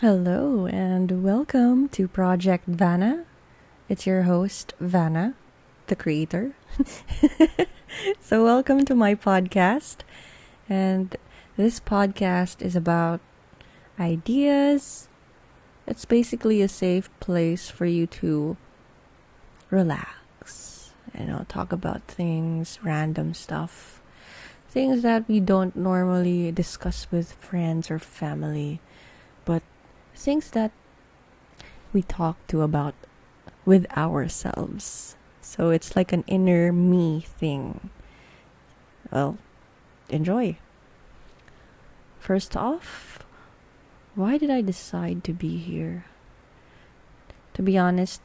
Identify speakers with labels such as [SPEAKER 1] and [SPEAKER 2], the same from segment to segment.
[SPEAKER 1] Hello and welcome to Project Vanna. It's your host, Vanna, the creator. so, welcome to my podcast. And this podcast is about ideas. It's basically a safe place for you to relax, you know, talk about things, random stuff, things that we don't normally discuss with friends or family, but things that we talk to about with ourselves. So it's like an inner me thing. Well, enjoy. First off, why did I decide to be here? To be honest,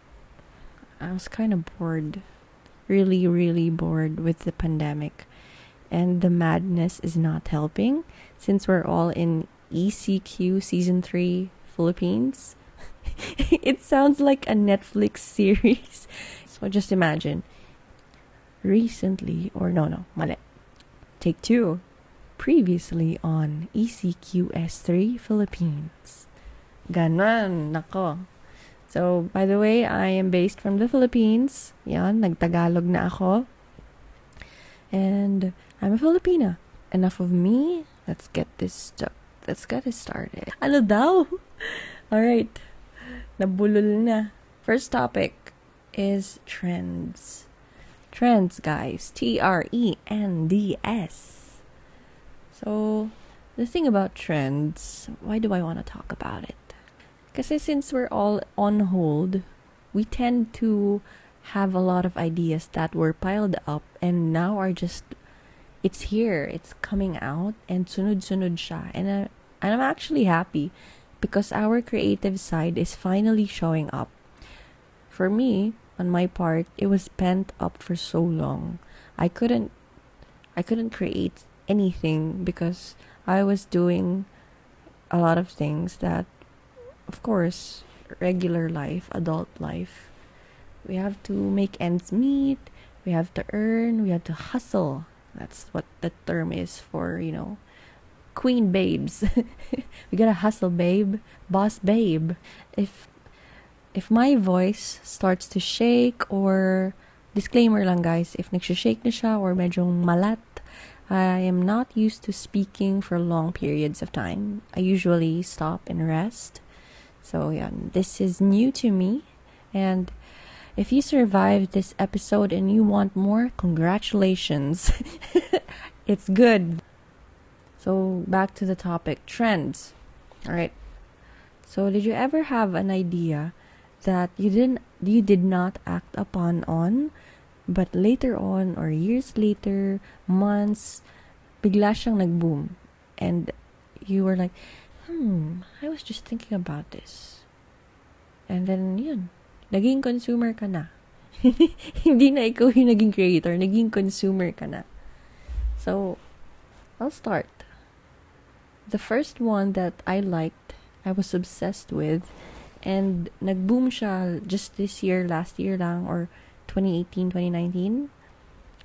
[SPEAKER 1] I was kind of bored. Really, really bored with the pandemic. And the madness is not helping since we're all in ECQ season 3 Philippines. it sounds like a Netflix series. So just imagine. Recently, or no, no, mali. Take two. Previously on E ECQS3 Philippines. Ganon, nako. So, by the way, I am based from the Philippines. Yan, nagtagalog na ako. And I'm a Filipina. Enough of me. Let's get this stuff. Let's get it started. Ano daw? Alright. Nabulol na. First topic is trends. Trends, guys. T R E N D S. So, the thing about trends, why do I want to talk about it? Because since we're all on hold, we tend to have a lot of ideas that were piled up and now are just it's here it's coming out and sunod-sunod siya and, uh, and I'm actually happy because our creative side is finally showing up. For me on my part it was pent up for so long. I couldn't I couldn't create anything because I was doing a lot of things that of course regular life adult life. We have to make ends meet. We have to earn. We have to hustle. That's what the term is for you know queen babes we gotta hustle babe boss babe if if my voice starts to shake or disclaimer lang guys if nagsishake na siya or medyo malat I am not used to speaking for long periods of time. I usually stop and rest. So yeah, this is new to me and if you survived this episode and you want more, congratulations. it's good. So, back to the topic trends. All right. So, did you ever have an idea that you didn't you did not act upon on but later on or years later, months bigla siyang nag-boom and you were like, "Hmm, I was just thinking about this." And then yun, naging consumer ka na. Hindi na ikaw yung naging creator, naging consumer ka na. So, I'll start. The first one that I liked, I was obsessed with, and nag-boom siya just this year, last year lang, or 2018, 2019,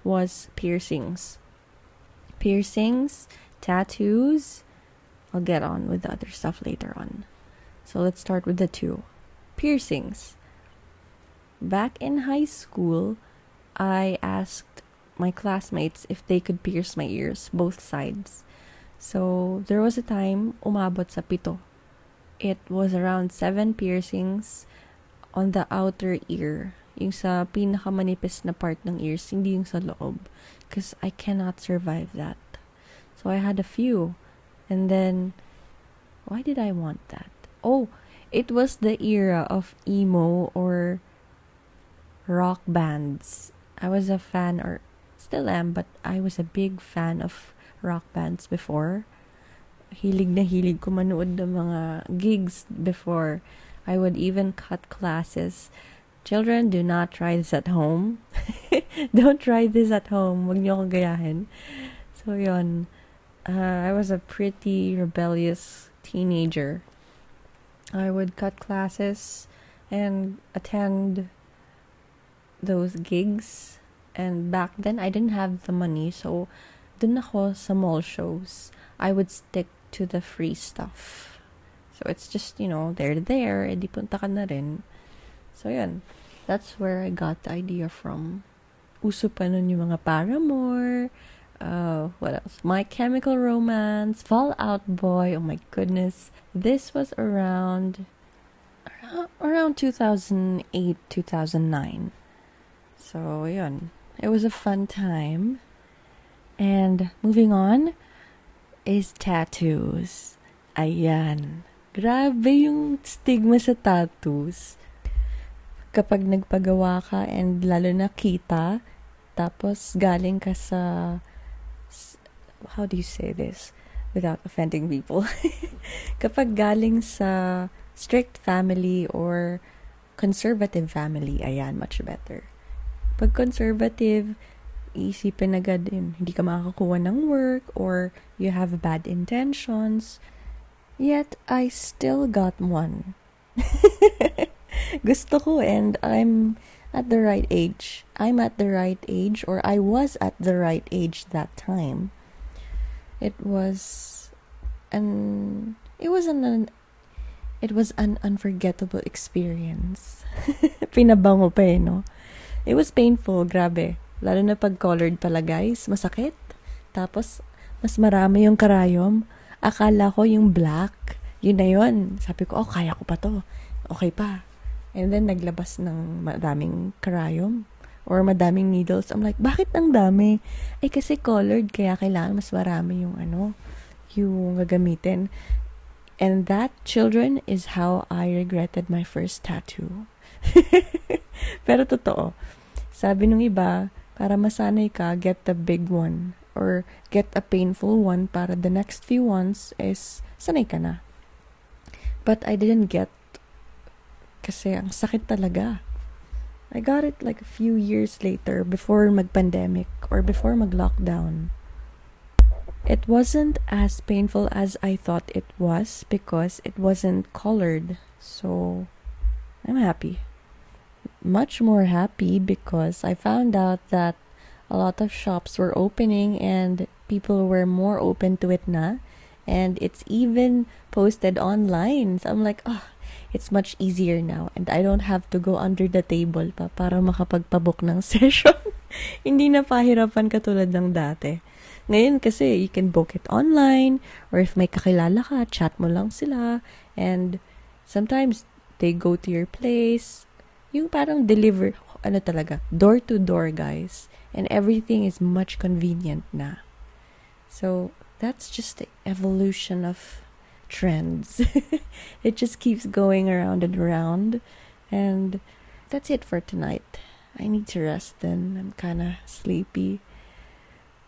[SPEAKER 1] was piercings. Piercings, tattoos. I'll get on with the other stuff later on. So let's start with the two piercings. Back in high school, I asked my classmates if they could pierce my ears, both sides. So there was a time umabot sa pito. It was around seven piercings on the outer ear. Yung sa pinakamanipis na part ng ears, hindi yung sa loob. Because I cannot survive that. So I had a few. And then, why did I want that? Oh, it was the era of emo or rock bands. I was a fan, or still am, but I was a big fan of rock bands before. Hilig na hilig ko manood ng mga gigs before. I would even cut classes. Children, do not try this at home. Don't try this at home. Huwag niyo akong gayahin. So, yon. Uh, I was a pretty rebellious teenager. I would cut classes and attend those gigs. And back then, I didn't have the money. So, dun ako sa mall shows. I would stick to the free stuff. So it's just, you know, they're there, edi punta ka na rin. So yun, that's where I got the idea from. Uso pa nun yung mga Paramore, uh, what else? My Chemical Romance, Fall Out Boy, oh my goodness. This was around, around 2008, 2009. So yun, it was a fun time. And moving on is tattoos. Ayan. Grabe yung stigma sa tattoos. Kapag nagpagawa ka and lalo na kita, tapos galing ka sa how do you say this without offending people? Kapag galing sa strict family or conservative family, ayan, much better. Pag conservative, iisipin agad din, hindi ka makakakuha ng work or you have bad intentions. Yet, I still got one. Gusto ko and I'm at the right age. I'm at the right age or I was at the right age that time. It was an it was an, it was an unforgettable experience. Pinabango pa eh, no? It was painful, grabe. Lalo na pag colored pala guys, masakit. Tapos, mas marami yung karayom. Akala ko yung black, yun na yun. Sabi ko, oh, kaya ko pa to. Okay pa. And then, naglabas ng madaming karayom or madaming needles. I'm like, bakit ang dami? Eh, kasi colored, kaya kailangan mas marami yung ano, yung gagamitin. And that, children, is how I regretted my first tattoo. Pero totoo. Sabi nung iba, para masanay ka, get the big one. Or get a painful one para the next few ones is sanay ka na. But I didn't get kasi ang sakit talaga. I got it like a few years later before mag-pandemic or before mag-lockdown. It wasn't as painful as I thought it was because it wasn't colored. So I'm happy. Much more happy because I found out that a lot of shops were opening and people were more open to it na. And it's even posted online. So I'm like, oh, it's much easier now. And I don't have to go under the table pa para makapagpabook ng session. Hindi na pahirapan katulad ng dati. Ngayon kasi, you can book it online, or if may kakilala ka, chat mo lang sila, and sometimes, they go to your place, yung parang deliver, ano talaga, door to door, guys and everything is much convenient now. So that's just the evolution of trends. it just keeps going around and around. And that's it for tonight. I need to rest then. I'm kind of sleepy.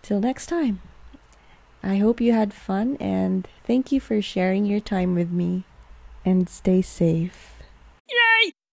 [SPEAKER 1] Till next time. I hope you had fun and thank you for sharing your time with me. And stay safe.